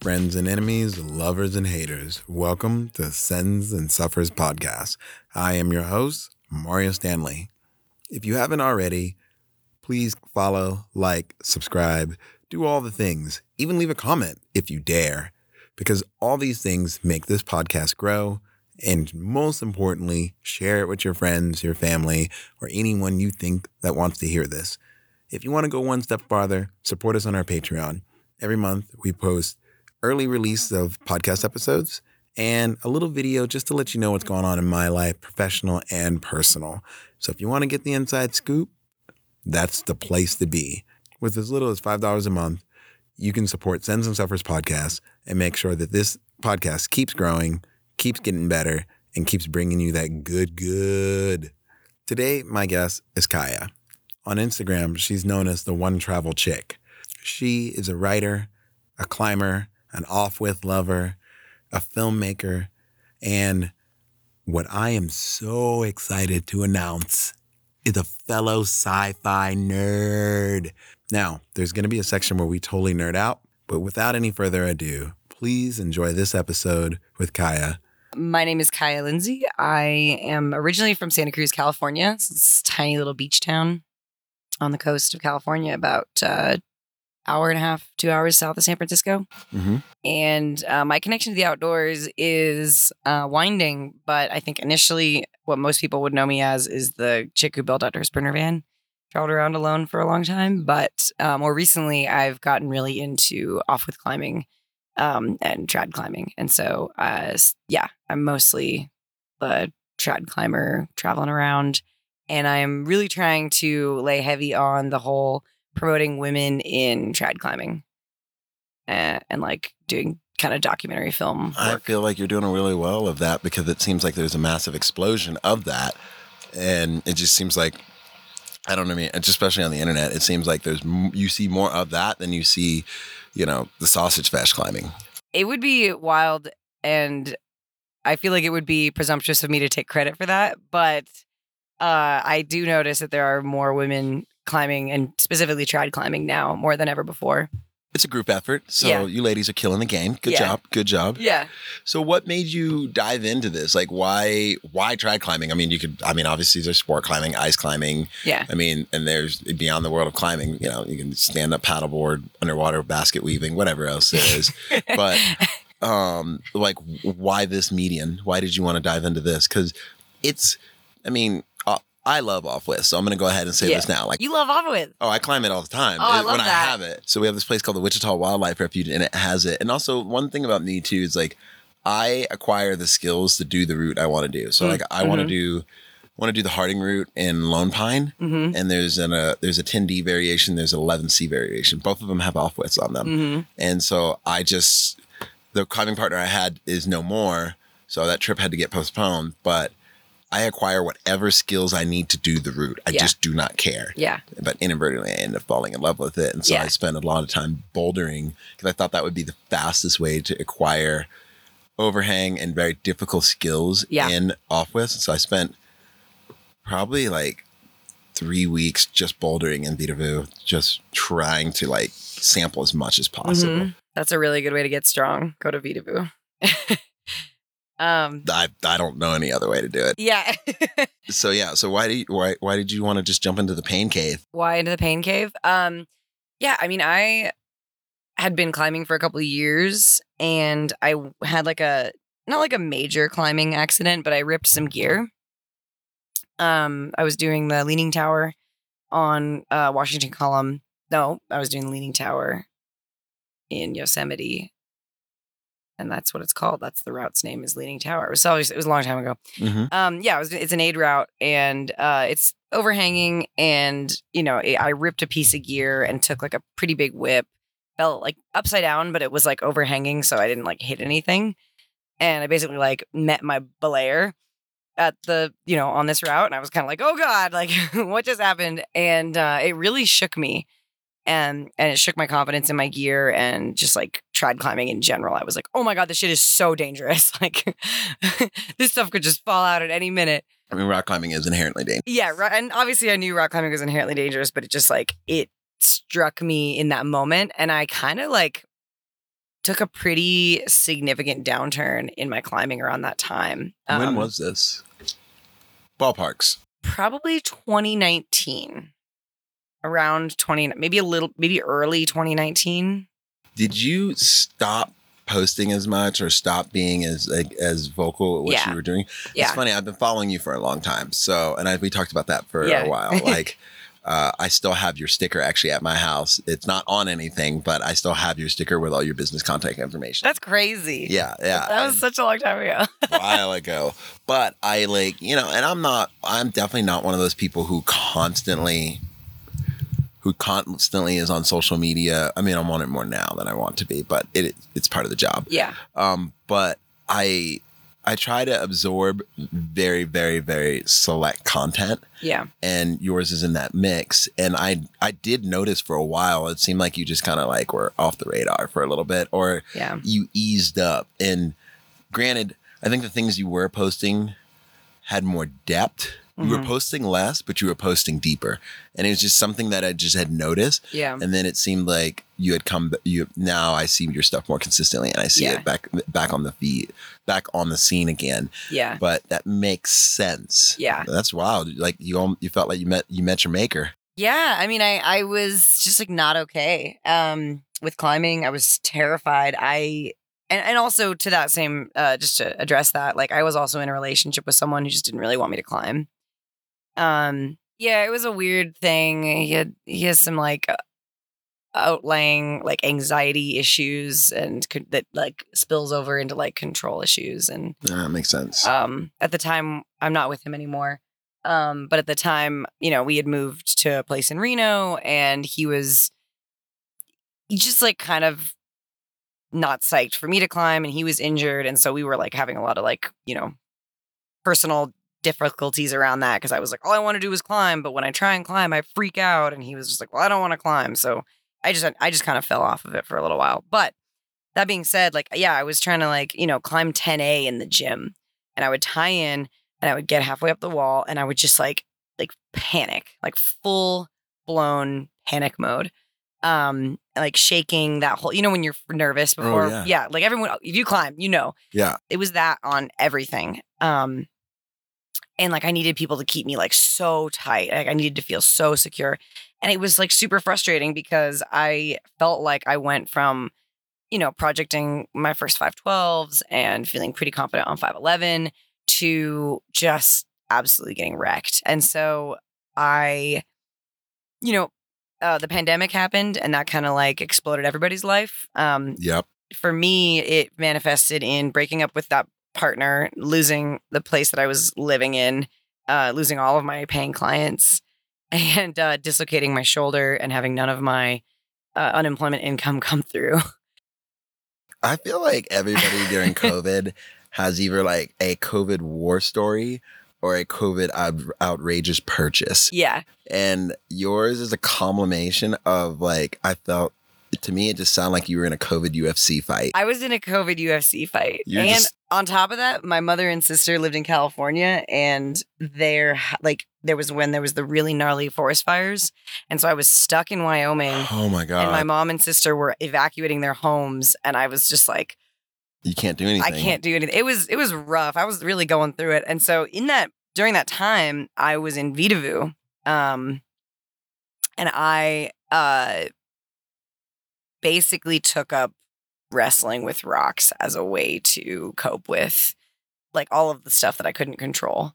Friends and enemies, lovers and haters, welcome to Sends and Suffers podcast. I am your host, Mario Stanley. If you haven't already, please follow, like, subscribe, do all the things, even leave a comment if you dare, because all these things make this podcast grow. And most importantly, share it with your friends, your family, or anyone you think that wants to hear this. If you want to go one step farther, support us on our Patreon. Every month, we post early release of podcast episodes and a little video just to let you know what's going on in my life, professional and personal. So if you want to get the inside scoop, that's the place to be. With as little as $5 a month, you can support Sends and Suffers podcast and make sure that this podcast keeps growing, keeps getting better, and keeps bringing you that good, good. Today, my guest is Kaya. On Instagram, she's known as the One Travel Chick. She is a writer, a climber, an off width lover, a filmmaker, and what I am so excited to announce is a fellow sci fi nerd. Now, there's going to be a section where we totally nerd out, but without any further ado, please enjoy this episode with Kaya. My name is Kaya Lindsay. I am originally from Santa Cruz, California. It's this tiny little beach town on the coast of California, about uh, hour and a half, two hours south of San Francisco. Mm-hmm. And uh, my connection to the outdoors is uh, winding, but I think initially what most people would know me as is the chick who built outdoor sprinter van. Traveled around alone for a long time, but uh, more recently I've gotten really into off width climbing um, and trad climbing. And so, uh, yeah, I'm mostly the trad climber traveling around. And I'm really trying to lay heavy on the whole promoting women in trad climbing uh, and like doing kind of documentary film I feel like you're doing really well of that because it seems like there's a massive explosion of that, and it just seems like I don't know. I mean, especially on the internet, it seems like there's you see more of that than you see, you know, the sausage fest climbing. It would be wild. And I feel like it would be presumptuous of me to take credit for that. But uh, I do notice that there are more women climbing and specifically trad climbing now more than ever before. It's a group effort, so Yeah. you ladies are killing the game. Good Yeah. job, good job. Yeah. So, what made you dive into this? Like, why why trad climbing? I mean, you could. I mean, obviously there's sport climbing, ice climbing. Yeah. I mean, and there's beyond the world of climbing. You know, you can stand up paddleboard, underwater basket weaving, whatever else it is. but um, like, why this median? Why did you want to dive into this? Because it's. I mean, I love off width, so I'm going to go ahead and say Yeah. this now. Like, You love off width. Oh, I climb it all the time. Oh, I It- love when that. I have it. So we have this place called the Wichita Wildlife Refuge, and it has it. And also, one thing about me too is like I acquire the skills to do the route I want to do. So Mm, like I want to do want to do the Harding route in Lone Pine, Mm-hmm. and there's an a there's a 10D variation, there's an 11C variation. Both of them have off widths on them, Mm-hmm. and so I just the climbing partner I had is no more, so that trip had to get postponed. But I acquire whatever skills I need to do the route. I Yeah. just do not care Yeah. but inadvertently I ended up falling in love with it. And so Yeah. I spent a lot of time bouldering because I thought that would be the fastest way to acquire overhang and very difficult skills Yeah. in off width. So I spent probably like three weeks just bouldering in Vedauwoo, just trying to like sample as much as possible. Mhm. That's a really good way to get strong. Go to Vedauwoo. um, I, I don't know any other way to do it. yeah. So yeah, so why do you, why why did you want to just jump into the pain cave? Why into the pain cave? Um, yeah, I mean, I had been climbing for a couple of years and I had like a not like a major climbing accident, but I ripped some gear. Um, I was doing the leaning tower on uh, Washington Column. No, I was doing the leaning tower in Yosemite. And that's what it's called. That's the route's name is Leaning Tower. It was always it was a long time ago. Mm-hmm. Um, yeah, it was, it's an aid route and uh, it's overhanging. And, you know, it, I ripped a piece of gear and took like a pretty big whip, fell like upside down, but it was like overhanging. So I didn't like hit anything. And I basically like met my belayer at the, you know, on this route. And I was kind of like, oh God, like what just happened? And uh, it really shook me. and and it shook my confidence in my gear and just like trad climbing in general. I was like, oh my god, this shit is so dangerous. Like this stuff could just fall out at any minute. I mean, rock climbing is inherently dangerous. Yeah, right. And obviously, I knew rock climbing was inherently dangerous, but it just like it struck me in that moment, and I kind of like took a pretty significant downturn in my climbing around that time. when Um, was this? Ballparks. probably 2019, around 20, maybe a little, maybe early 2019. Did you stop posting as much or stop being as like, as vocal at what Yeah. you were doing? Yeah, It's funny. I've been following you for a long time. So, and I, we talked about that for Yeah. a while. Like, uh, I still have your sticker actually at my house. It's not on anything, but I still have your sticker with all your business contact information. that's crazy. yeah, yeah. that was and such a long time ago. a while ago. But I like, you know, and I'm not, I'm definitely not one of those people who constantly, who constantly is on social media. I mean, I'm on it more now than I want to be, but it it's part of the job. yeah, Um, but I I try to absorb very, very, very select content, yeah, and yours is in that mix. And I I did notice for a while, it seemed like you just kind of like were off the radar for a little bit, or yeah, you eased up. And granted, I think the things you were posting had more depth. You were Mhm. posting less, but you were posting deeper, and it was just something that I just had noticed. yeah. And then it seemed like you had come. You now I see your stuff more consistently, and I see Yeah. it back back on the feed, back on the scene again. Yeah. But that makes sense. Yeah. that's wild. Like you, you felt like you met you met your maker. Yeah. I mean, I, I was just like not okay um, with climbing. I was terrified. I, and, and also to that same, uh, just to address that, like I was also in a relationship with someone who just didn't really want me to climb. Um, yeah, it was a weird thing. He had, he has some like uh, outlaying like anxiety issues and could, that like spills over into like control issues and Yeah, that makes sense. um, at the time, I'm not with him anymore. Um, but at the time, you know, we had moved to a place in Reno and he was he just like kind of not psyched for me to climb and he was injured. And so we were like having a lot of like, you know, personal difficulties around that because I was like, all I want to do is climb. But when I try and climb, I freak out. And he was just like, well, I don't want to climb. So I just I just kind of fell off of it for a little while. But that being said, like, yeah, I was trying to like, you know, climb 10A in the gym and I would tie in and I would get halfway up the wall and I would just like, like panic, like full blown panic mode. Um, like shaking that whole, you know, when you're nervous before, Oh, yeah. like everyone, if you climb, you know, yeah, it was that on everything. Um, and like I needed people to keep me like so tight. Like I needed to feel so secure. And it was like super frustrating because I felt like I went from, you know, projecting my first 512s and feeling pretty confident on 511 to just absolutely getting wrecked. And so I, you know, uh, the pandemic happened and that kind of like exploded everybody's life. Um, yep. for me, it manifested in breaking up with that partner, losing the place that I was living in, uh, losing all of my paying clients, and uh, dislocating my shoulder and having none of my uh, unemployment income come through. I feel like everybody during COVID has either like a COVID war story or a COVID out- outrageous purchase. yeah, And yours is a combination of like, I felt to me, it just sounded like you were in a COVID UFC fight. I was in a COVID UFC fight, You're and just- on top of that, my mother and sister lived in California, and there, like, there was when there was the really gnarly forest fires, and so I was stuck in Wyoming. oh my God. and my mom and sister were evacuating their homes and i was just like you can't do anything. i can't do anything it was it was rough i was really going through it and so in that during that time i was in Vedauwoo um and i uh basically took up wrestling with rocks as a way to cope with like all of the stuff that i couldn't control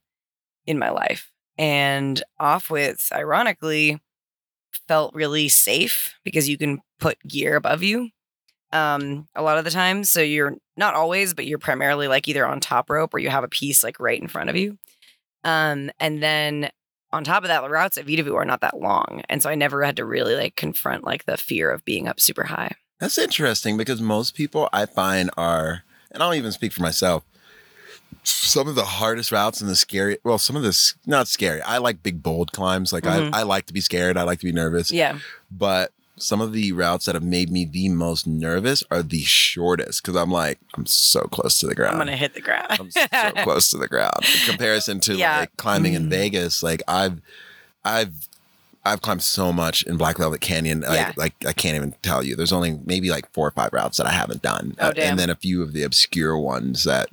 in my life. And off width ironically felt really safe because you can put gear above you um a lot of the time. So you're not always but you're primarily like either on top rope or you have a piece like right in front of you. Um and then on top of that the routes at Vedauwoo are not that long and so I never had to really like confront like the fear of being up super high That's interesting because most people I find are, and I'll even speak for myself, some of the hardest routes and the scary, well, some of this, not scary. I like big, bold climbs. Like Mhm. I, I like to be scared. I like to be nervous. yeah But some of the routes that have made me the most nervous are the shortest because I'm like, I'm so close to the ground. I'm gonna hit the ground. I'm so close to the ground. In comparison to Yeah. like climbing in Mm. Vegas, like I've I've I've climbed so much in Black Velvet Canyon. Like, Yeah. like I can't even tell you. There's only maybe like four or five routes that I haven't done. Oh, Uh, damn. and then a few of the obscure ones that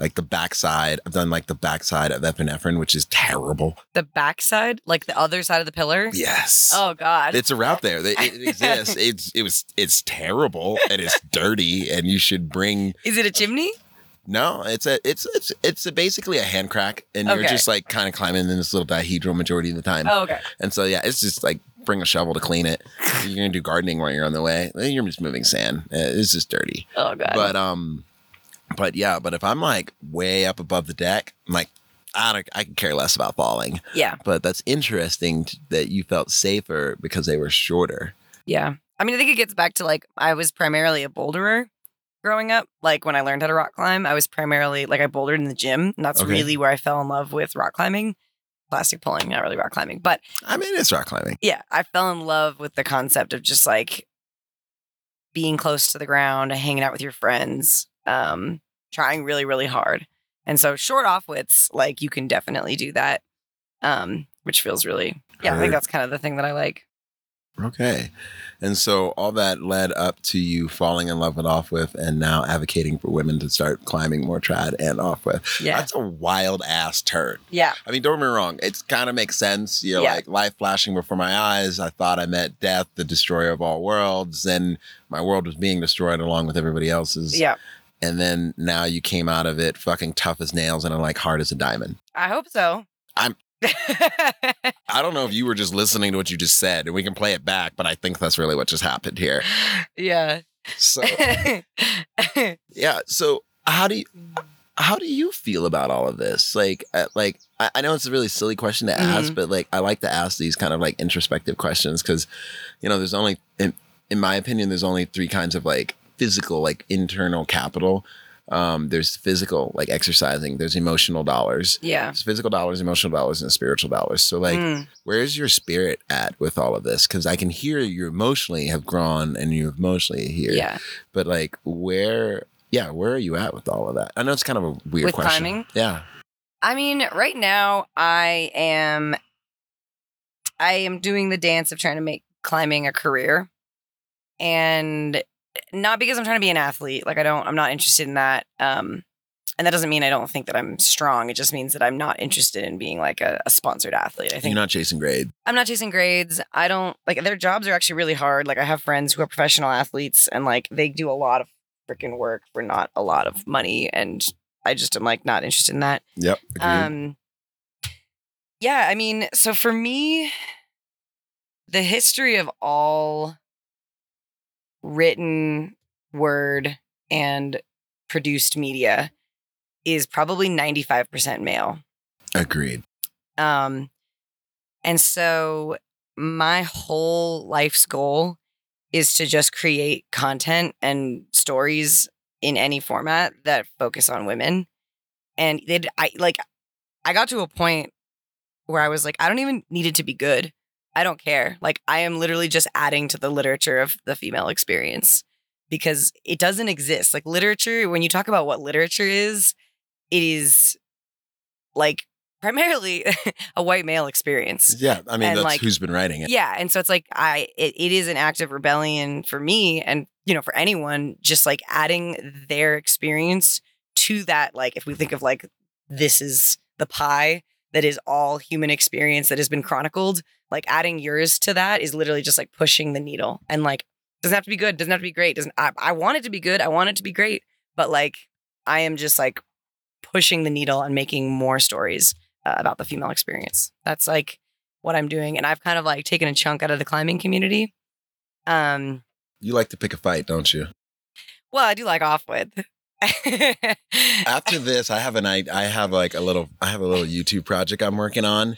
like the backside. I've done like the backside of epinephrine, which is terrible. the backside, like the other side of the pillar. Yes. Oh God. It's a route there. It, it exists. It's it was it's terrible and it's dirty and you should bring Is it a chimney? No, it's a it's it's it's a basically a hand crack, and you're just like kind of climbing in this little dihedral majority of the time. Oh, okay. And so yeah, it's just like bring a shovel to clean it. You're gonna do gardening while you're on the way. You're just moving sand. Uh, It's just dirty. Oh God. But um, but yeah, but if I'm like way up above the deck, I'm like I don't, I can care less about falling. yeah. But that's interesting t- that you felt safer because they were shorter. Yeah. I mean, I think it gets back to like I was primarily a boulderer growing up. Like when I learned how to rock climb, I was primarily like I bouldered in the gym. And that's Okay. really where I fell in love with rock climbing. Plastic pulling, not really rock climbing. But I mean, it's rock climbing. yeah, I fell in love with the concept of just like being close to the ground, hanging out with your friends, um, trying really, really hard. And so short off widths, like you can definitely do that. Um, which feels really yeah, I think that's kind of the thing that I like. Okay. And so all that led up to you falling in love with off width and now advocating for women to start climbing more trad and off width. Yeah. That's a wild ass turn. Yeah. I mean, don't get me wrong. It's kind of makes sense. You know, Yeah. like life flashing before my eyes. I thought I met death, the destroyer of all worlds. Then my world was being destroyed along with everybody else's. Yeah. And then now you came out of it fucking tough as nails and like hard as a diamond. I hope so. I'm- I don't know if you were just listening to what you just said and we can play it back, but I think that's really what just happened here. yeah. So yeah. So how do you how do you feel about all of this? Like, uh, like I, I know it's a really silly question to ask, but like I like to ask these kind of like introspective questions because, you know, there's only in, in my opinion, there's only three kinds of like physical, like internal capital. Um, there's physical, like exercising. There's emotional dollars. yeah. There's physical dollars, emotional dollars, and spiritual dollars. So like, Mm. where's your spirit at with all of this? Because I can hear you emotionally have grown and you emotionally here Yeah. but like where yeah where are you at with all of that i know it's kind of a weird With question climbing? yeah I mean, right now I am I am doing the dance of trying to make climbing a career. And not because I'm trying to be an athlete. Like I don't I'm not interested in that. Um and that doesn't mean I don't think that I'm strong. It just means that I'm not interested in being like a, a sponsored athlete. I think you're not chasing grades. I'm not chasing grades. I don't like their jobs are actually really hard. Like I have friends who are professional athletes and like they do a lot of freaking work for not a lot of money and I just am like not interested in that. yep Um yeah, I mean, so for me the history of all written word and produced media is probably 95% male. agreed Um, and so my whole life's goal is to just create content and stories in any format that focus on women. And they, I like, I got to a point where I was like, I don't even need it to be good. I don't care. Like, I am literally just adding to the literature of the female experience because it doesn't exist. Like, literature, when you talk about what literature is, it is like primarily a white male experience. yeah i mean And, that's like, who's been writing it Yeah, and so it's like I it, it is an act of rebellion for me and you know for anyone just like adding their experience to that like if we think of like this is the pie that is all human experience that has been chronicled like adding yours to that is literally just like pushing the needle and like doesn't have to be good doesn't have to be great doesn't I, I want it to be good I want it to be great but like I am just like pushing the needle and making more stories uh, about the female experience that's like what I'm doing. And I've kind of like taken a chunk out of the climbing community. Um, you like to pick a fight don't you well, I do like off with. after this i have an i i have like a little i have a little youtube project i'm working on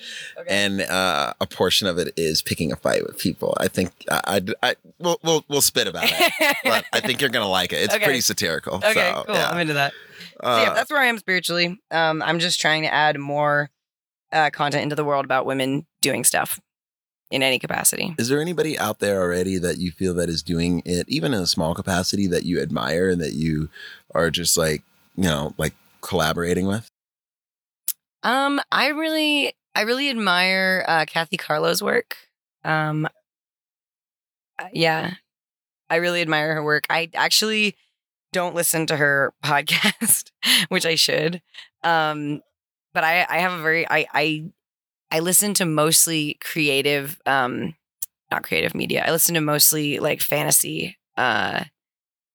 and uh a portion of it is picking a fight with people i think i i, I we'll, we'll we'll spit about it but i think you're gonna like it it's Okay. pretty satirical okay, so, cool. yeah. I'm into that. So, Uh, yeah, that's where I am spiritually. Um, I'm just trying to add more uh, content into the world about women doing stuff. in any capacity. Is there anybody out there already that you feel that is doing it, even in a small capacity, that you admire and that you are just like, you know, like collaborating with? Um, I really, I really admire uh, Kathy Karlo's work. Um, uh, yeah, I really admire her work. I actually don't listen to her podcast, which I should. Um, but I, I have a very, I, I, I listen to mostly creative, um, not creative media. I listen to mostly like fantasy, uh,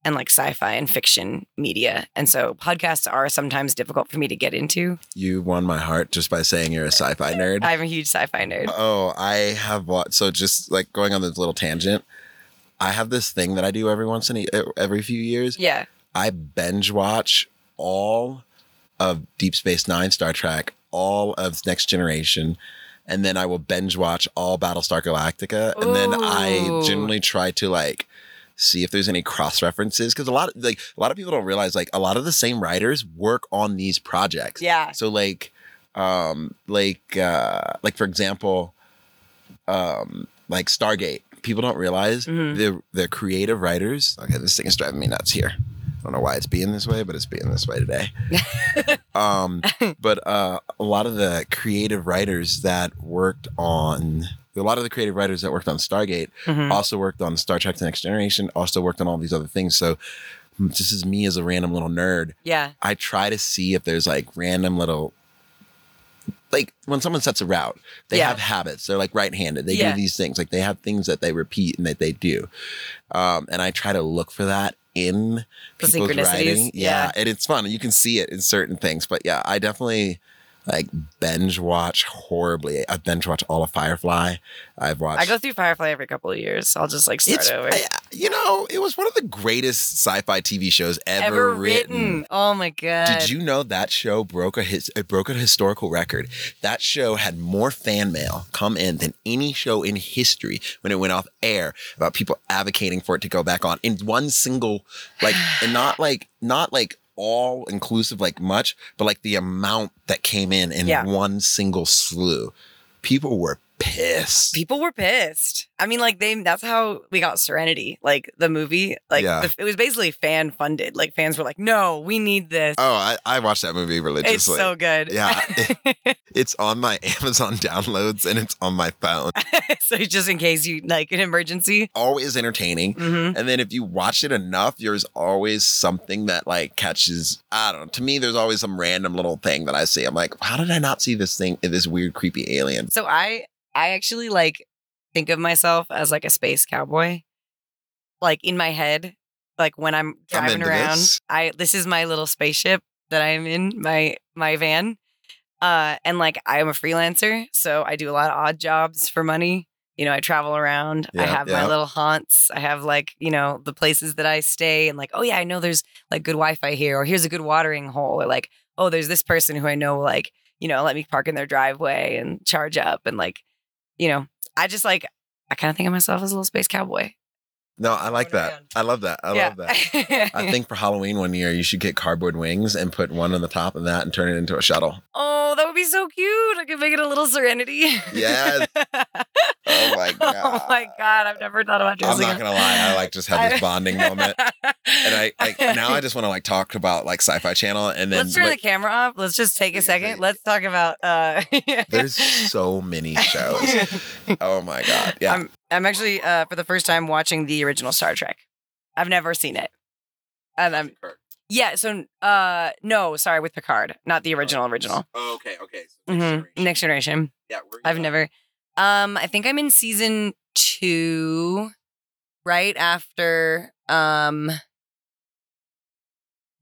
and like sci-fi and fiction media. And so podcasts are sometimes difficult for me to get into. You won my heart just by saying you're a sci-fi nerd. I'm a huge sci-fi nerd. Oh, I have watched. So just like going on this little tangent, I have this thing that I do every once in a, every few years. Yeah. I binge watch all of Deep Space Nine, Star Trek, all of Next Generation, and then I will binge watch all Battlestar Galactica, and then I Ooh. generally try to like see if there's any cross references because a lot of like a lot of people don't realize like a lot of the same writers work on these projects. Yeah. So like, um, like, uh, like for example, um, like Stargate. People don't realize Mhm. the the creative writers. Okay, this thing is driving me nuts here. I don't know why it's being this way, but it's being this way today. um, but uh, a lot of the creative writers that worked on a lot of the creative writers that worked on Stargate Mhm. also worked on Star Trek: The Next Generation. Also worked on all these other things. So this is me as a random little nerd. Yeah. I try to see if there's like random little like when someone sets a route, they Yeah. have habits. They're like right-handed. They Yeah. do these things. Like they have things that they repeat and that they do. Um, and I try to look for that in The people's synchronicities, writing. yeah. And it's fun. You can see it in certain things. But yeah, I definitely like binge watch horribly. I binge watch all of Firefly. I've watched I go through Firefly every couple of years. I'll just like start over. I- you know, it was one of the greatest sci-fi TV shows ever, Ever written. written. Oh my god. Did you know that show broke a his, it broke a historical record? That show had more fan mail come in than any show in history when it went off air about people advocating for it to go back on in one single like and not like not like all inclusive like much, but like the amount that came in in Yeah. one single slew. People were pissed. People were pissed. I mean, like they that's how we got Serenity, like the movie. Like Yeah. the, it was basically fan funded. Like fans were like, "No, we need this." Oh, I, I watched that movie religiously. it's so good. Yeah. It's on my Amazon downloads and it's on my phone. so just in case you like an emergency. Always entertaining. hmm And then if you watch it enough, there's always something that like catches. I don't know. To me, there's always some random little thing that I see. I'm like, how did I not see this thing? This weird, creepy alien. So I I actually like think of myself as like a space cowboy. Like in my head, like when I'm I'm driving around, this. I this is my little spaceship that I'm in, my my van. Uh and like I am a freelancer, so I do a lot of odd jobs for money. You know, I travel around. I have yeah. my little haunts. I have like, you know, the places that I stay and like, oh yeah, I know there's like good Wi-Fi here or here's a good watering hole or like, oh, there's this person who I know like, you know, let me park in their driveway and charge up and like, you know, I just like I kind of think of myself as a little space cowboy. No, I like that. I love that. I love that. I think for Halloween one year, you should get cardboard wings and put one on the top of that and turn it into a shuttle. oh, that would be so cute. I could make it a little Serenity. Yes. Oh my god. Oh my god, I've never thought about I'm not gonna lie. I like just had this bonding moment, and I like now I just want to like talk about like Sci-Fi Channel, and then Let's turn like, the camera off. Let's just take a second. Let's talk about uh there's so many shows. Oh my god, yeah. I'm I'm actually uh for the first time watching the original Star Trek. I've never seen it. And I'm yeah, so uh no, sorry, with Picard, not the original original. Oh, okay, okay. hmm Next generation. Yeah, where I've never um I think I'm in season 2 right after um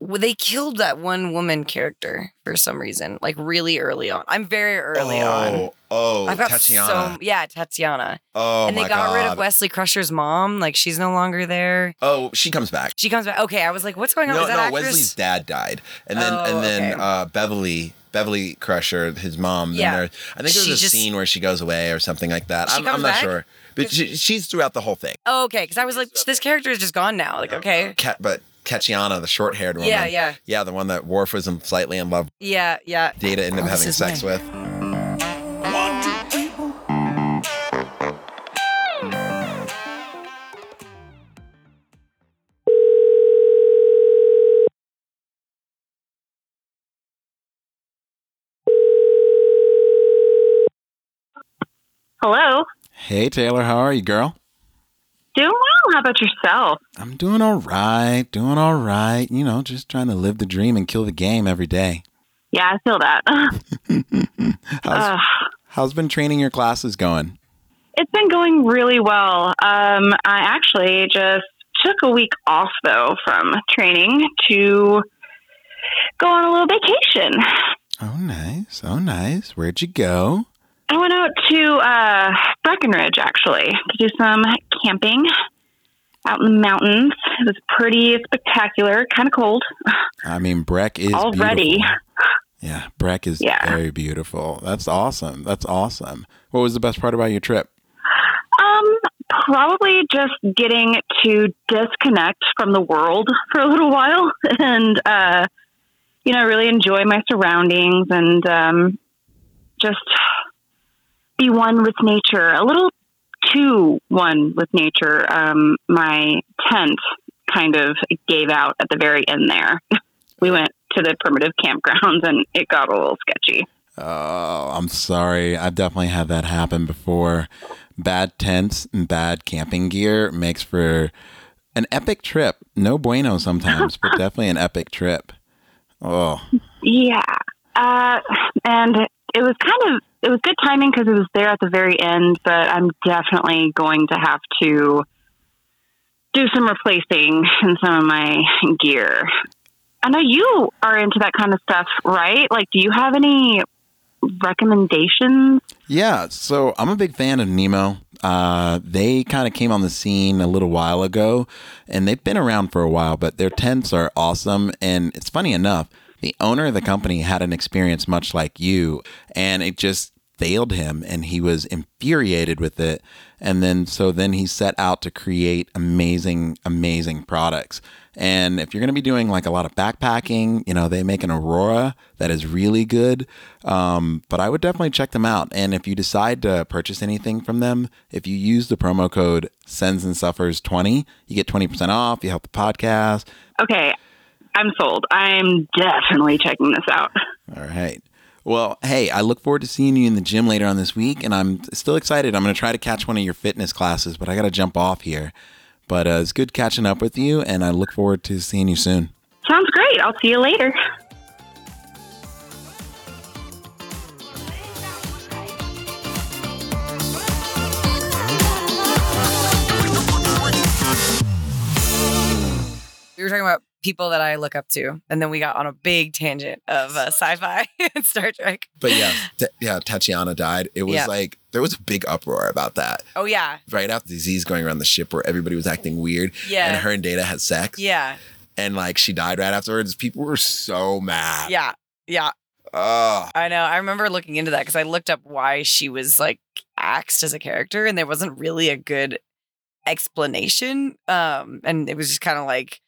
well, they killed that one woman character for some reason, like really early on. I'm very early on. Oh, I've got Tatiana. so yeah, Tatiana. oh and they got god. rid of Wesley Crusher's mom. Like she's no longer there. Oh, she comes back. She comes back. Okay, I was like, what's going on? No, no. actress? Wesley's dad died, and then Oh, and then okay. uh, Beverly. Beverly Crusher, his mom. then Yeah. there- I think there's She a just- scene where she goes away or something like that. She I'm, I'm not back? sure, but she, she's throughout the whole thing. Oh, okay, because I was like, this character is just gone now. Like, okay, Cat, but Katiana, the short-haired woman. yeah, yeah, Yeah, the one that Worf was in, slightly in love. yeah, yeah. Data ended up having sex my- with. Hey, Taylor, how are you, girl? Doing well. How about yourself? I'm doing all right, doing all right. You know, just trying to live the dream and kill the game every day. Yeah, I feel that. How's, how's been training your classes going? it's been going really well. Um, I actually just took a week off though from training to go on a little vacation. Oh, nice. Oh, nice. Where'd you go? I went out to uh, Breckenridge actually to do some camping out in the mountains. It was pretty spectacular, kind of cold. I mean, Breck is Already. beautiful. Yeah, Breck is Yeah. very beautiful. That's awesome. That's awesome. What was the best part about your trip? Um, probably just getting to disconnect from the world for a little while and, uh, you know, really enjoy my surroundings and um, just be one with nature, a little too one with nature. Um, my tent kind of gave out at the very end there. We went to the primitive campgrounds and it got a little sketchy. Oh, I'm sorry. I've definitely had that happen before. Bad tents and bad camping gear makes for an epic trip. No bueno sometimes, but definitely an epic trip. Oh, Yeah. Uh, and it was kind of it was good timing because it was there at the very end, but I'm definitely going to have to do some replacing in some of my gear. I know you are into that kind of stuff, right? Like, do you have any recommendations? Yeah, so I'm a big fan of Nemo. Uh, they kind of came on the scene a little while ago, and they've been around for a while, but their tents are awesome. And it's funny enough, the owner of the company had an experience much like you, and it just failed him, and he was infuriated with it. And then, so then he set out to create amazing, amazing products. And if you're going to be doing like a lot of backpacking, you know, they make an Aurora that is really good. Um, but I would definitely check them out. And if you decide to purchase anything from them, if you use the promo code Sends and Suffers 20, you get 20% off. You help the podcast. Okay, I'm sold. I'm definitely checking this out. All right. Well, hey, I look forward to seeing you in the gym later on this week, and I'm still excited. I'm going to try to catch one of your fitness classes, but I got to jump off here. But uh, it's good catching up with you, and I look forward to seeing you soon. Sounds great. I'll see you later. We were talking about people that I look up to, and then we got on a big tangent of uh, sci-fi and Star Trek. But yeah, t- yeah, Tatiana died. It was Yeah. like there was a big uproar about that Oh yeah, right after the disease going around the ship where everybody was acting weird. Yeah. And her and Data had sex. yeah, And like she died right afterwards. People were so mad. yeah, yeah. Oh. I know. I remember looking into that because I looked up why she was like axed as a character, and there wasn't really a good explanation. Um, and it was just kind of like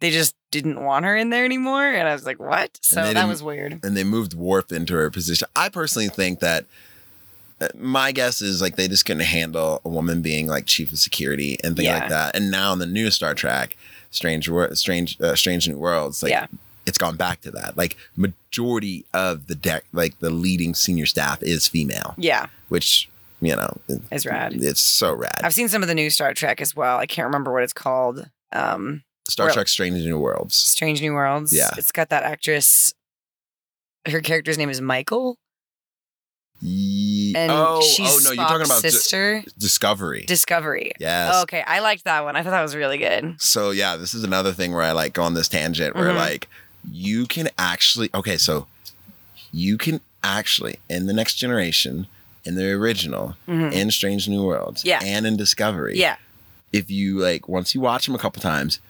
they just didn't want her in there anymore, and I was like, what? So that was weird. and they moved Worf into her position. I personally think that uh, my guess is like they just couldn't handle a woman being like chief of security and things Yeah. like that. And now in the new Star Trek, Strange, Strange, uh, Strange New Worlds, like Yeah. it's gone back to that. Like majority of the deck, like the leading senior staff is female, Yeah, which you know is rad. it's so rad. I've seen some of the new Star Trek as well. I can't remember what it's called. Um, Star Well- Trek: Strange New Worlds. Strange New Worlds. Yeah. it's got that actress. Her character's name is Michael, Ye- and oh, she's oh no, you're talking about sister. Discovery. Discovery. yes. Oh, okay, I liked that one. I thought that was really good. So yeah, this is another thing where I like go on this tangent where Mhm. like you can actually okay, so you can actually in the next generation, in the original, Mhm. in Strange New Worlds, Yeah. and in Discovery, Yeah, if you like once you watch them a couple times,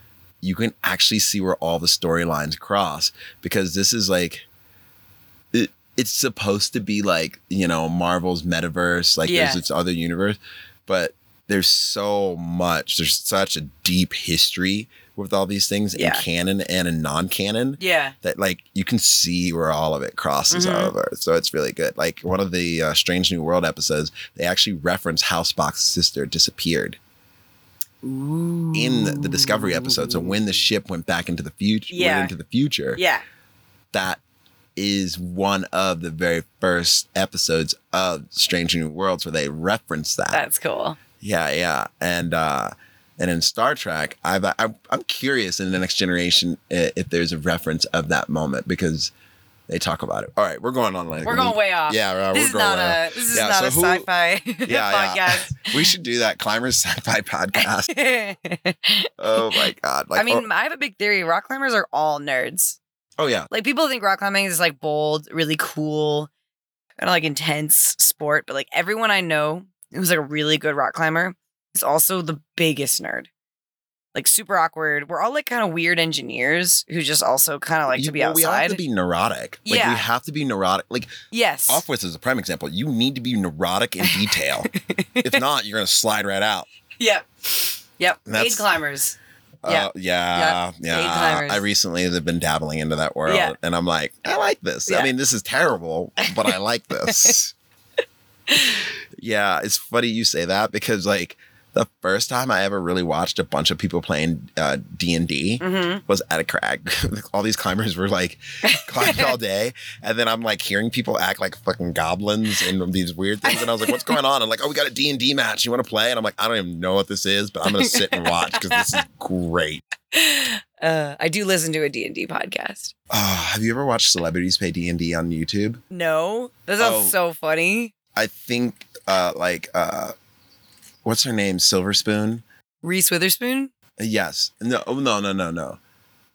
you can actually see where all the storylines cross because this is like it, it's supposed to be like you know Marvel's metaverse, like Yeah. there's its other universe, but there's so much, there's such a deep history with all these things Yeah. in canon and in non-canon yeah, that like you can see where all of it crosses Mhm. over. So it's really good. Like one of the uh, Strange New World episodes, they actually reference how Spock's sister disappeared in the Discovery episode. So when the ship went back into the future, Yeah. went into the future, yeah. that is one of the very first episodes of Strange New Worlds where they reference that. That's cool. Yeah, yeah, and uh, and in Star Trek, I've, I, I'm curious in the next generation if there's a reference of that moment because they talk about it. All right, we're going on like We're going way off. Yeah, right, This we're is going not way a this is Yeah, not so a who- sci-fi Yeah, yeah. We should do that climbers sci-fi podcast. oh my god! Like, I mean, oh. I have a big theory. Rock climbers are all nerds. oh, oh yeah, Like people think rock climbing is like bold, really cool, kind of like intense sport, but like everyone I know who's like a really good rock climber is also the biggest nerd. Like super awkward. We're all like kind of weird engineers who just also kind of like You- to be well, We all have to be neurotic. Like Yeah. we have to be neurotic. Like yes. Offwidth is a prime example. You need to be neurotic in detail. if not, you're gonna slide right out. Yep. Yep. Aid climbers. Uh, Yeah. yeah, Yep. yeah. I recently have been dabbling into that world, Yeah. and I'm like, I like this. I mean, this is terrible, but I like this. yeah, it's funny you say that because like the first time I ever really watched a bunch of people playing uh, D and D hmm was at a crag. all these climbers were like climbing all day, and then I'm like hearing people act like fucking goblins and these weird things, and I was like, "What's going on?" And like, "Oh, we got a D and D match. You want to play?" And I'm like, "I don't even know what this is, but I'm gonna sit and watch because this is great." Uh, I do listen to a D&D podcast. Oh, have you ever watched celebrities play D and D on YouTube? No. That sounds Oh. so funny. I think uh, like uh, what's her name, Silver Spoon. Reese Witherspoon? Yes. No. Oh, no. No. No. No.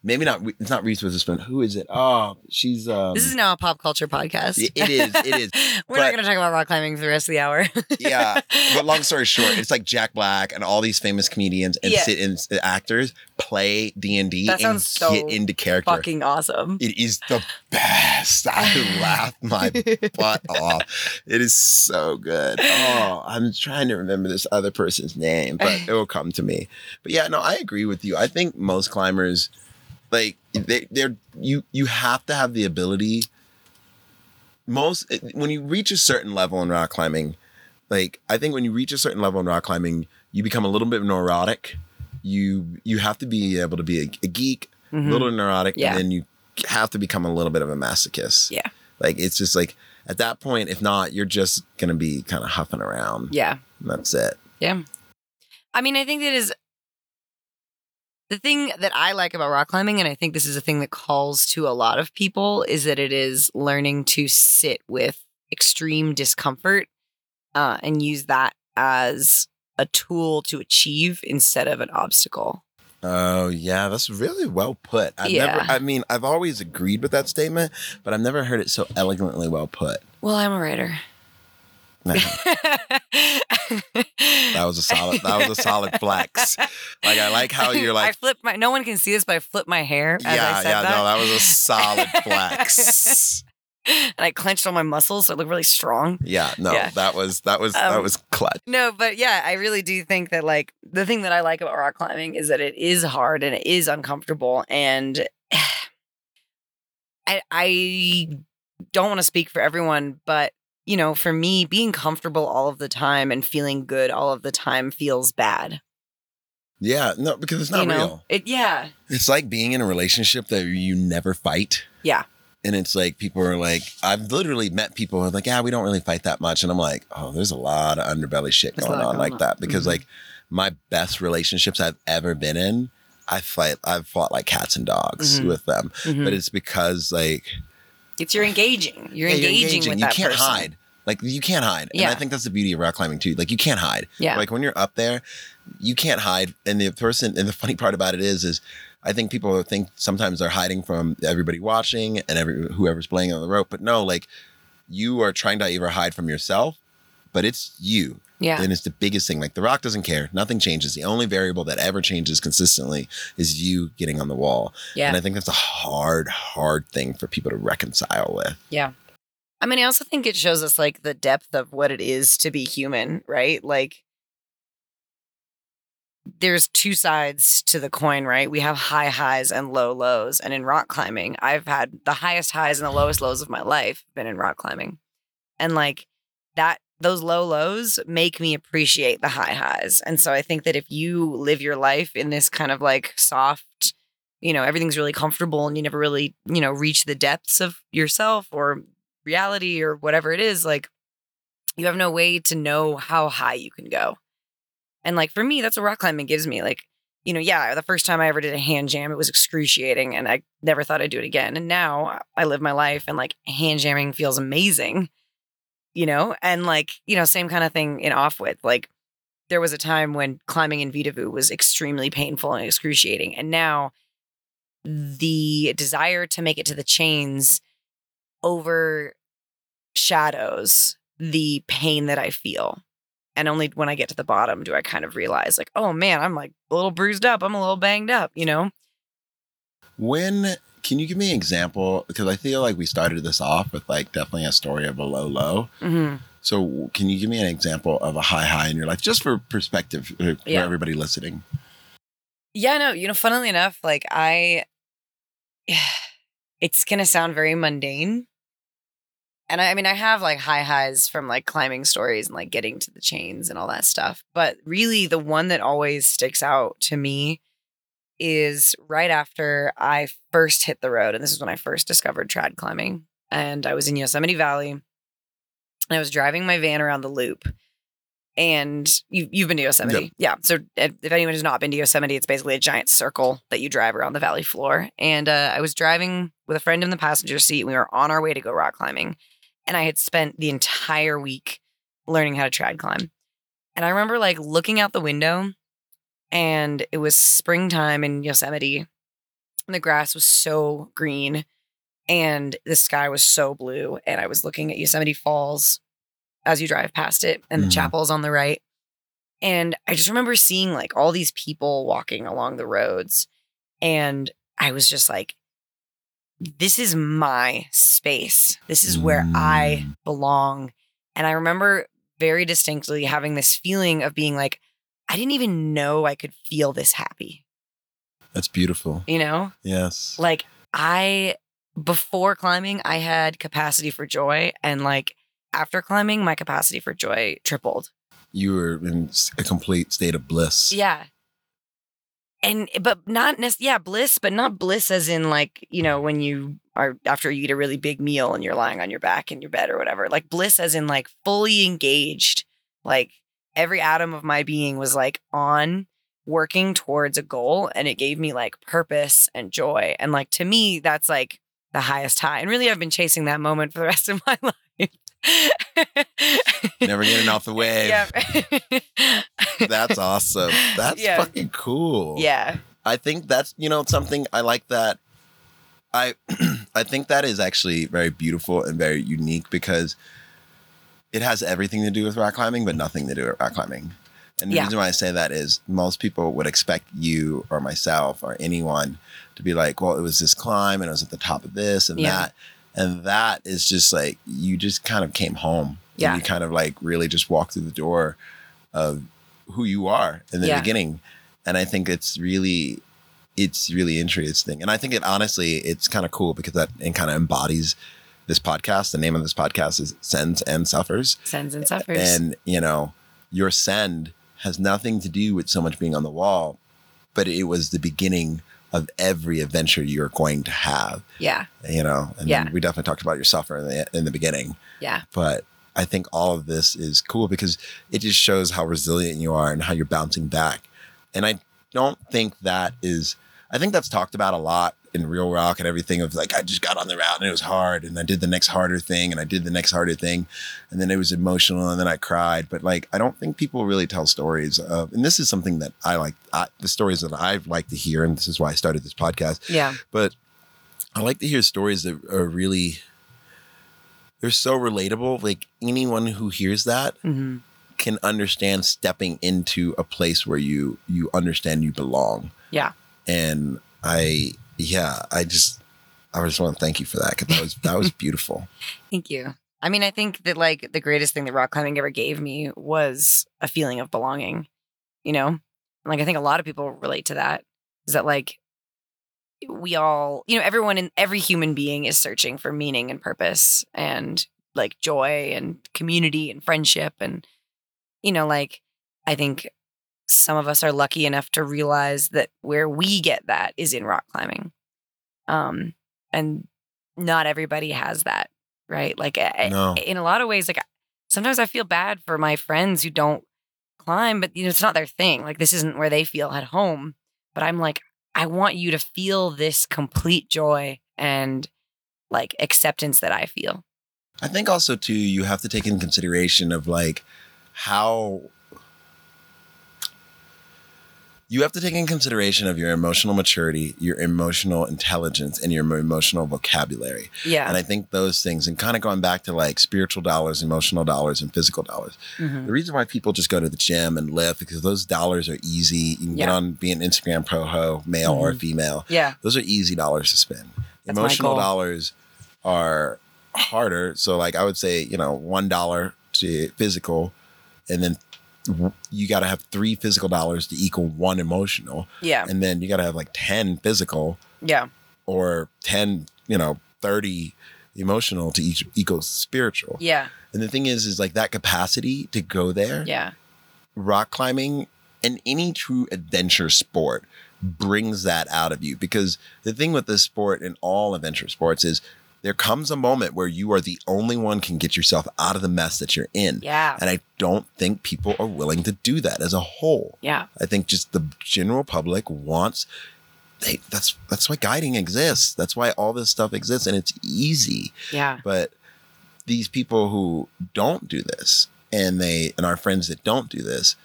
Maybe not. It's not Reese Witherspoon. Who is it? Oh, she's. Um, This is now a pop culture podcast. it- is, it is. We're not going to talk about rock climbing for the rest of the hour. yeah. But long story short, it's like Jack Black and all these famous comedians and Yeah. sit in actors play D and D That and so get into character. Fucking awesome. It is the best. I laughed my butt off. It is so good. Oh, I'm trying to remember this other person's name, but it will come to me. But yeah, no, I agree with you. I think most climbers, like they, they're you you have to have the ability. Most when you reach a certain level in rock climbing, like I think when you reach a certain level in rock climbing, you become a little bit neurotic. You you have to be able to be a, a geek, a Mhm. little neurotic, Yeah. and then you have to become a little bit of a masochist. Yeah. Like it's just like at that point, if not, you're just gonna be kind of huffing around. Yeah. And that's it. Yeah. I mean, I think that is the thing that I like about rock climbing, and I think this is a thing that calls to a lot of people, is that it is learning to sit with extreme discomfort uh, and use that as a tool to achieve instead of an obstacle. Oh yeah, that's really well put. I've Yeah. never I mean, I've always agreed with that statement, but I've never heard it so elegantly well put. Well, I'm a writer. No, that was a solid that was a solid flex. Like I like how you're like. I flipped my. No one can see this, but I flipped my hair. As Yeah, I said yeah, that. no, that was a solid flex. and I clenched all my muscles, so I look really strong. Yeah, no, Yeah. that was that was that Um, was clutch. No, but yeah, I really do think that like the thing that I like about rock climbing is that it is hard and it is uncomfortable and I I don't want to speak for everyone, but you know, for me, being comfortable all of the time and feeling good all of the time feels bad. Yeah, no, because it's not you know? real. It yeah. It's like being in a relationship that you never fight. Yeah. And it's like people are like, I've literally met people who are like, yeah, we don't really fight that much. And I'm like, oh, there's a lot of underbelly shit There's going on going like on. that. Because Mhm. like my best relationships I've ever been in, I fight I've fought like cats and dogs Mhm. with them. Mhm. But it's because like it's you're engaging. You're yeah, engaging, with you that person. You can't hide. Like you can't hide. Yeah. And I think that's the beauty of rock climbing too. Like you can't hide. Yeah. Like when you're up there, you can't hide. And the person, and the funny part about it is, is I think people think sometimes they're hiding from everybody watching and every whoever's playing on the rope. But no, like you are trying to either hide from yourself, but it's you. Yeah. And it's the biggest thing. Like the rock doesn't care. Nothing changes. The only variable that ever changes consistently is you getting on the wall. Yeah. And I think that's a hard, hard thing for people to reconcile with. Yeah. I mean, I also think it shows us like the depth of what it is to be human, right? Like there's two sides to the coin, right? We have high highs and low lows. And in rock climbing, I've had the highest highs and the lowest lows of my life been in rock climbing. And like that those low lows make me appreciate the high highs. And so I think that if you live your life in this kind of like soft you know, everything's really comfortable and you never really, you know, reach the depths of yourself or reality or whatever it is, like you have no way to know how high you can go. And like for me, that's what rock climbing gives me. Like, you know, yeah, the first time I ever did a hand jam, it was excruciating and I never thought I'd do it again. And now I live my life and like hand jamming feels amazing, you know? And like, you know, same kind of thing in off width. Like there was a time when climbing in Vedauwoo was extremely painful and excruciating. And now the desire to make it to the chains overshadows the pain that I feel. And only when I get to the bottom do I kind of realize, like, oh man, I'm like a little bruised up. I'm a little banged up, you know? When can you give me an example? Because I feel like we started this off with like definitely a story of a low low. Mm-hmm. So can you give me an example of a high high in your life, just for perspective uh, for Yeah. everybody listening? Yeah, no, you know, funnily enough, like I, it's going to sound very mundane. And I, I mean, I have like high highs from like climbing stories and like getting to the chains and all that stuff. But really, the one that always sticks out to me is right after I first hit the road. And this is when I first discovered trad climbing. And I was in Yosemite Valley and I was driving my van around the loop. And you, you've been to Yosemite. Yeah. So if if anyone has not been to Yosemite, it's basically a giant circle that you drive around the valley floor. And uh, I was driving with a friend in the passenger seat. We were on our way to go rock climbing. And I had spent the entire week learning how to trad climb. And I remember like looking out the window and it was springtime in Yosemite. And the grass was so green and the sky was so blue. And I was looking at Yosemite Falls as you drive past it and the Mhm. chapel's on the right. And I just remember seeing like all these people walking along the roads. And I was just like, this is my space. This is where I Mm. belong. And I remember very distinctly having this feeling of being like, I didn't even know I could feel this happy, That's beautiful. you know? Yes. Like, I, before climbing, I had capacity for joy. And like, after climbing, my capacity for joy tripled. You were in a complete state of bliss. Yeah. And but not nec- yeah, bliss, but not bliss as in like, you know, when you are after you eat a really big meal and you're lying on your back in your bed or whatever. Like bliss as in like fully engaged. Like every atom of my being was like on working towards a goal and it gave me like purpose and joy. And like to me, that's like the highest high. And really I've been chasing that moment for the rest of my life. Never getting off the wave. Yeah. That's awesome. That's Yeah. fucking cool. Yeah. I think that's you know something I like that. I I think that is actually very beautiful and very unique because it has everything to do with rock climbing, but nothing to do with rock climbing. And the Yeah. reason why I say that is most people would expect you or myself or anyone to be like, well, it was this climb and it was at the top of this and Yeah. that. And that is just like you just kind of came home. Yeah. And you kind of like really just walked through the door of who you are in the Yeah. beginning. And I think it's really it's really interesting. And I think it honestly it's kind of cool because that it kind of embodies this podcast. The name of this podcast is Sends and Suffers. Sends and suffers. And, you know, your send has nothing to do with so much being on the wall, but it was the beginning of every adventure you're going to have, yeah. you know. And Yeah. we definitely talked about your suffer in the, in the beginning, Yeah. but I think all of this is cool because it just shows how resilient you are and how you're bouncing back. And I don't think that is, I think that's talked about a lot in Reel Rock and everything of like, I just got on the route and it was hard and I did the next harder thing and I did the next harder thing. And then it was emotional and then I cried. But like, I don't think people really tell stories of, and this is something that I like, I, the stories that I like to hear. And this is why I started this podcast Yeah. but I like to hear stories that are really they're so relatable. Like anyone who hears that hmm can understand stepping into a place where you you understand you belong. Yeah. And I yeah, I just I just want to thank you for that because that was that was beautiful. Thank you. I mean, I think that like the greatest thing that rock climbing ever gave me was a feeling of belonging, you know? And, like I think a lot of people relate to that. Is that like we all, you know, everyone in every human being is searching for meaning and purpose and like joy and community and friendship and you know, like I think some of us are lucky enough to realize that where we get that is in rock climbing. Um, and not everybody has that, right? Like I- No. in a lot of ways, like sometimes I feel bad for my friends who don't climb, but you know, it's not their thing. Like this isn't where they feel at home. But I'm like, I want you to feel this complete joy and like acceptance that I feel. I think also too you have to take in consideration of like how you have to take in consideration of your emotional maturity, your emotional intelligence, and your emotional vocabulary. Yeah. And I think those things, and kind of going back to like spiritual dollars, emotional dollars, and physical dollars. Mhm. The reason why people just go to the gym and lift because those dollars are easy. You can get on being an Instagram pro ho, male or Mhm. female. Yeah. Those are easy dollars to spend. That's Emotional dollars are harder. So like I would say, you know, one dollar to physical, and then you got to have three physical dollars to equal one emotional, Yeah. and then you got to have like ten physical Yeah. or ten, you know, thirty emotional to each equal spiritual. Yeah. And the thing is, is like that capacity to go there Yeah. rock climbing and any true adventure sport brings that out of you because the thing with this sport and all adventure sports is there comes a moment where you are the only one can get yourself out of the mess that you're in Yeah. and i don't think people are willing to do that as a whole Yeah. i think just the general public wants they that's that's why guiding exists that's why all this stuff exists and it's easy Yeah. but these people who don't do this and they and our friends that don't do this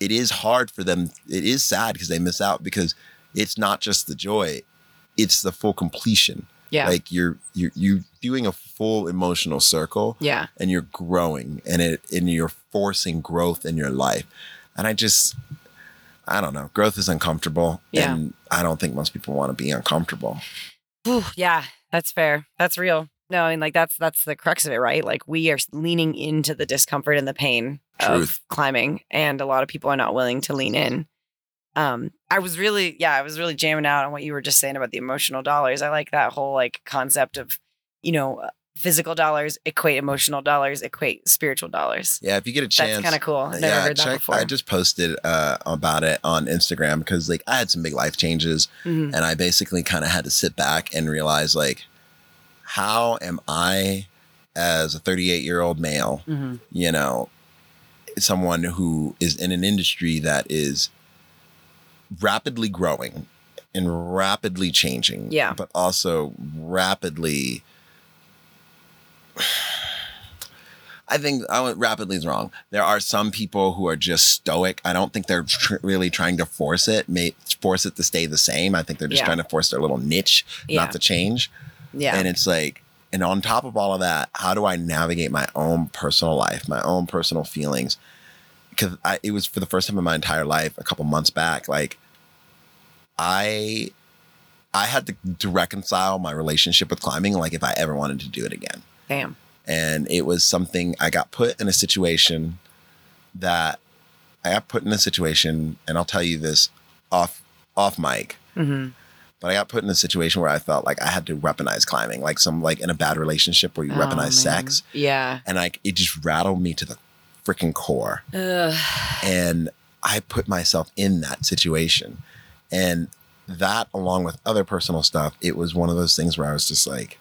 it is hard for them it is sad because they miss out because it's not just the joy it's the full completion Yeah. like you're you're you're doing a full emotional circle yeah. and you're growing and it and you're forcing growth in your life and i just i don't know growth is uncomfortable Yeah. and i don't think most people want to be uncomfortable Whew, yeah, that's fair. That's real. No, I mean like that's that's the crux of it, right? Like we are leaning into the discomfort and the pain Truth. of climbing, and a lot of people are not willing to lean in. Um, I was really, yeah, I was really jamming out on what you were just saying about the emotional dollars. I like that whole like concept of, you know, uh, physical dollars equate emotional dollars equate spiritual dollars. yeah if you get a chance That's kind of cool. Never heard that check- before. I just posted uh, about it on Instagram because like I had some big life changes, Mhm. and I basically kind of had to sit back and realize like, how am I, as a 38 year old male, Mhm. you know, someone who is in an industry that is rapidly growing and rapidly changing, Yeah. but also rapidly. I think I went rapidly is wrong. There are some people who are just stoic. I don't think they're tr- really trying to force it, may force it to stay the same. I think they're just Yeah. trying to force their little niche, Yeah. not to change. Yeah. And it's like, and on top of all of that, how do I navigate my own personal life, my own personal feelings? Because I, it was for the first time in my entire life, a couple months back, like I, I had to, to reconcile my relationship with climbing, like if I ever wanted to do it again. Damn. And it was something I got put in a situation that I got put in a situation, and I'll tell you this off off mic hmm but I got put in a situation where I felt like I had to weaponize climbing, like some like in a bad relationship where you weaponize sex, Yeah. and like it just rattled me to the freaking core. Ugh. And I put myself in that situation, and that along with other personal stuff, it was one of those things where I was just like,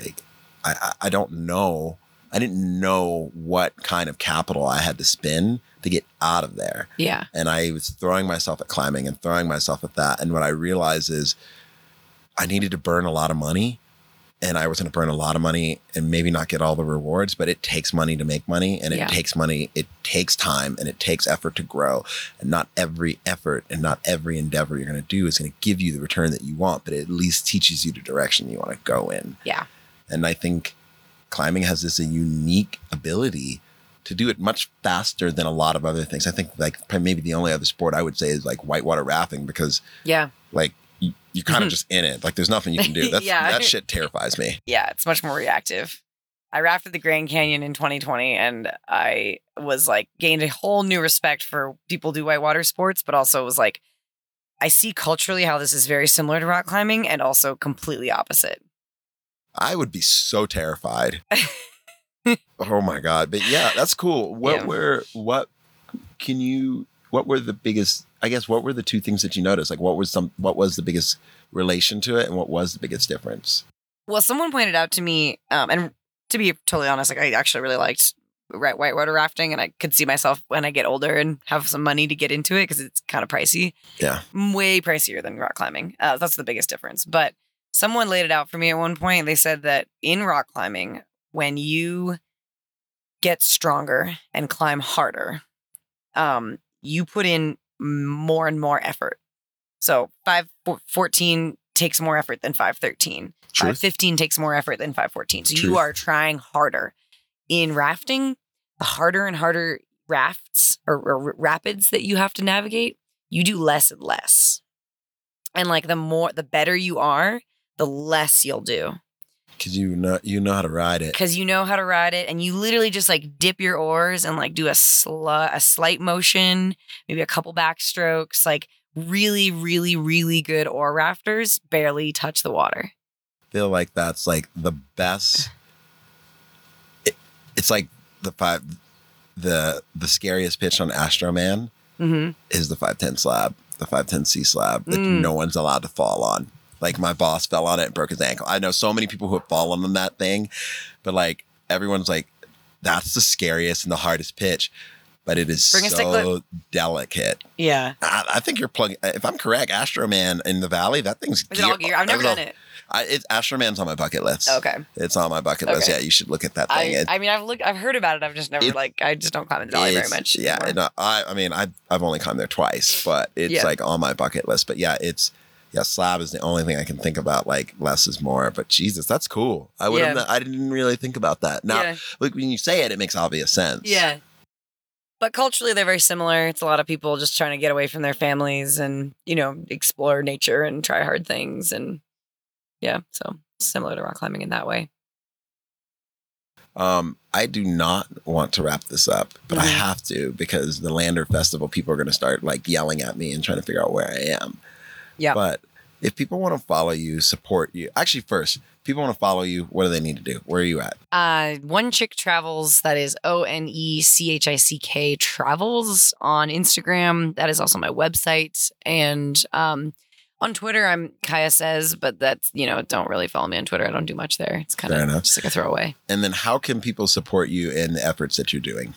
like I I, I don't know, I didn't know what kind of capital I had to spend to get out of there Yeah. and I was throwing myself at climbing and throwing myself at that. And what I realized is I needed to burn a lot of money and I was going to burn a lot of money and maybe not get all the rewards, but it takes money to make money and it Yeah. takes money, it takes time and it takes effort to grow. And not every effort and not every endeavor you're going to do is going to give you the return that you want, but it at least teaches you the direction you want to go in. Yeah. And I think climbing has this a unique ability to do it much faster than a lot of other things. I think like maybe the only other sport I would say is like whitewater rafting because Yeah. like you, you're kind of mm-hmm. just in it. Like there's nothing you can do. That's Yeah. that shit terrifies me. yeah, it's much more reactive. I rafted the Grand Canyon in 2020 and I was like gained a whole new respect for people do whitewater sports, but also was like, I see culturally how this is very similar to rock climbing and also completely opposite. I would be so terrified. oh my god! But yeah, that's cool. What Yeah. were what can you what were the biggest? I guess what were the two things that you noticed? Like, what was some? What was the biggest relation to it, and what was the biggest difference? Well, someone pointed out to me, um, and to be totally honest, like I actually really liked right whitewater rafting, and I could see myself when I get older and have some money to get into it because it's kind of pricey. Yeah. way pricier than rock climbing. Uh, that's the biggest difference. But someone laid it out for me at one point. They said that in rock climbing, when you get stronger and climb harder, um, you put in more and more effort. So five fourteen takes more effort than five thirteen. Truth. Uh, 515 takes more effort than 514. So Truth. you are trying harder. In rafting, the harder and harder rafts or, or rapids that you have to navigate, you do less and less. And like the more, the better you are, the less you'll do Because you know you know how to ride it. because you know how to ride it and you literally just like dip your oars and like do a sli- a slight motion, maybe a couple backstrokes, like really, really, really good oar rafters barely touch the water. feel like that's like the best. It, it's like the five, the the scariest pitch on Astro Man Mm-hmm. is the five ten slab, the five ten C slab that Mm. no one's allowed to fall on. Like my boss fell on it and broke his ankle. I know so many people who have fallen on that thing, but like everyone's like, that's the scariest and the hardest pitch. But it is Bring so delicate. Yeah. I, I think you're plugging. If I'm correct, Astro Man in the valley, that thing's Is it all gear? I've never done it. I, it's Astro Man's on my bucket list. Okay. It's on my bucket list. Yeah, you should look at that thing. I, It- I mean, I've looked, I've heard about it. I've just never It- like, I just don't climb in the valley very much. Yeah, uh, I, I mean, I've I've only climbed there twice, but it's Yeah. like on my bucket list. But yeah, it's yeah, slab is the only thing I can think about. Like less is more. But Jesus, that's cool. I would. Yeah. I didn't really think about that. Now, yeah. look, when you say it, it makes obvious sense. Yeah. But culturally, they're very similar. It's a lot of people just trying to get away from their families and, you know, explore nature and try hard things. And yeah, so similar to rock climbing in that way. Um, I do not want to wrap this up, but I Mhm. have to because the Lander Festival people are going to start like yelling at me and trying to figure out where I am. Yeah. But if people want to follow you, support you, actually, first, people want to follow you. What do they need to do? Where are you at? Uh, One Chick Travels, that is O N E C H I C K Travels on Instagram. That is also my website. And um, on Twitter, I'm Kaya Says, but that's, you know, don't really follow me on Twitter. I don't do much there. It's kind Fair of enough. just like a throwaway. And then how can people support you in the efforts that you're doing?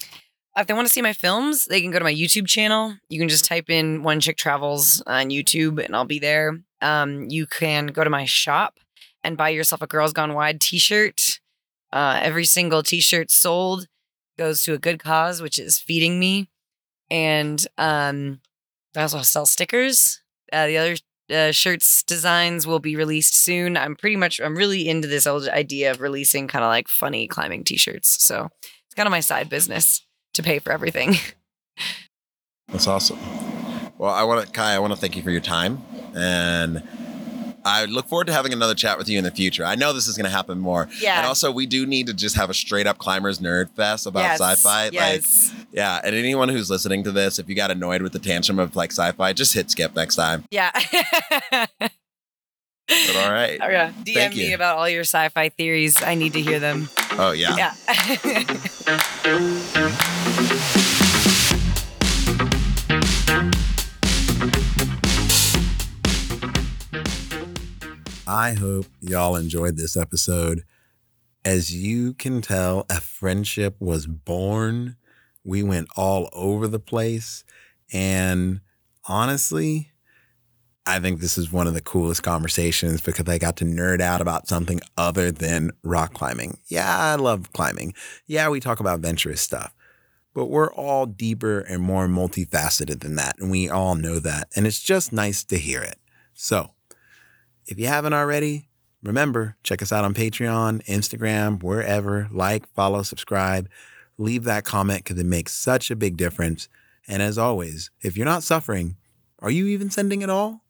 If they want to see my films, they can go to my YouTube channel. You can just type in One Chick Travels on YouTube and I'll be there. Um, you can go to my shop and buy yourself a Girls Gone Wide t shirt. Uh, every single t shirt sold goes to a good cause, which is feeding me. And um, I also sell stickers. Uh, the other uh, shirts designs will be released soon. I'm pretty much, I'm really into this old idea of releasing kind of like funny climbing t shirts. So it's kind of my side business to pay for everything. That's awesome. Well, I want to, Kai, I want to thank you for your time. And I look forward to having another chat with you in the future. I know this is going to happen more. Yeah. And also, we do need to just have a straight up climbers nerd fest about Yes, sci-fi. Like, Yes. yeah. And anyone who's listening to this, if you got annoyed with the tantrum of like sci-fi, just hit skip next time. yeah. But all right. Oh, yeah. DM Thank me you. about all your sci-fi theories. I need to hear them. Oh yeah. Yeah. I hope y'all enjoyed this episode. As you can tell, a friendship was born. We went all over the place. And honestly, I think this is one of the coolest conversations because I got to nerd out about something other than rock climbing. Yeah, I love climbing. Yeah, we talk about adventurous stuff, but we're all deeper and more multifaceted than that. And we all know that. And it's just nice to hear it. So, if you haven't already, remember, check us out on Patreon, Instagram, wherever. Like, follow, subscribe. Leave that comment because it makes such a big difference. And as always, if you're not suffering, are you even sending at all?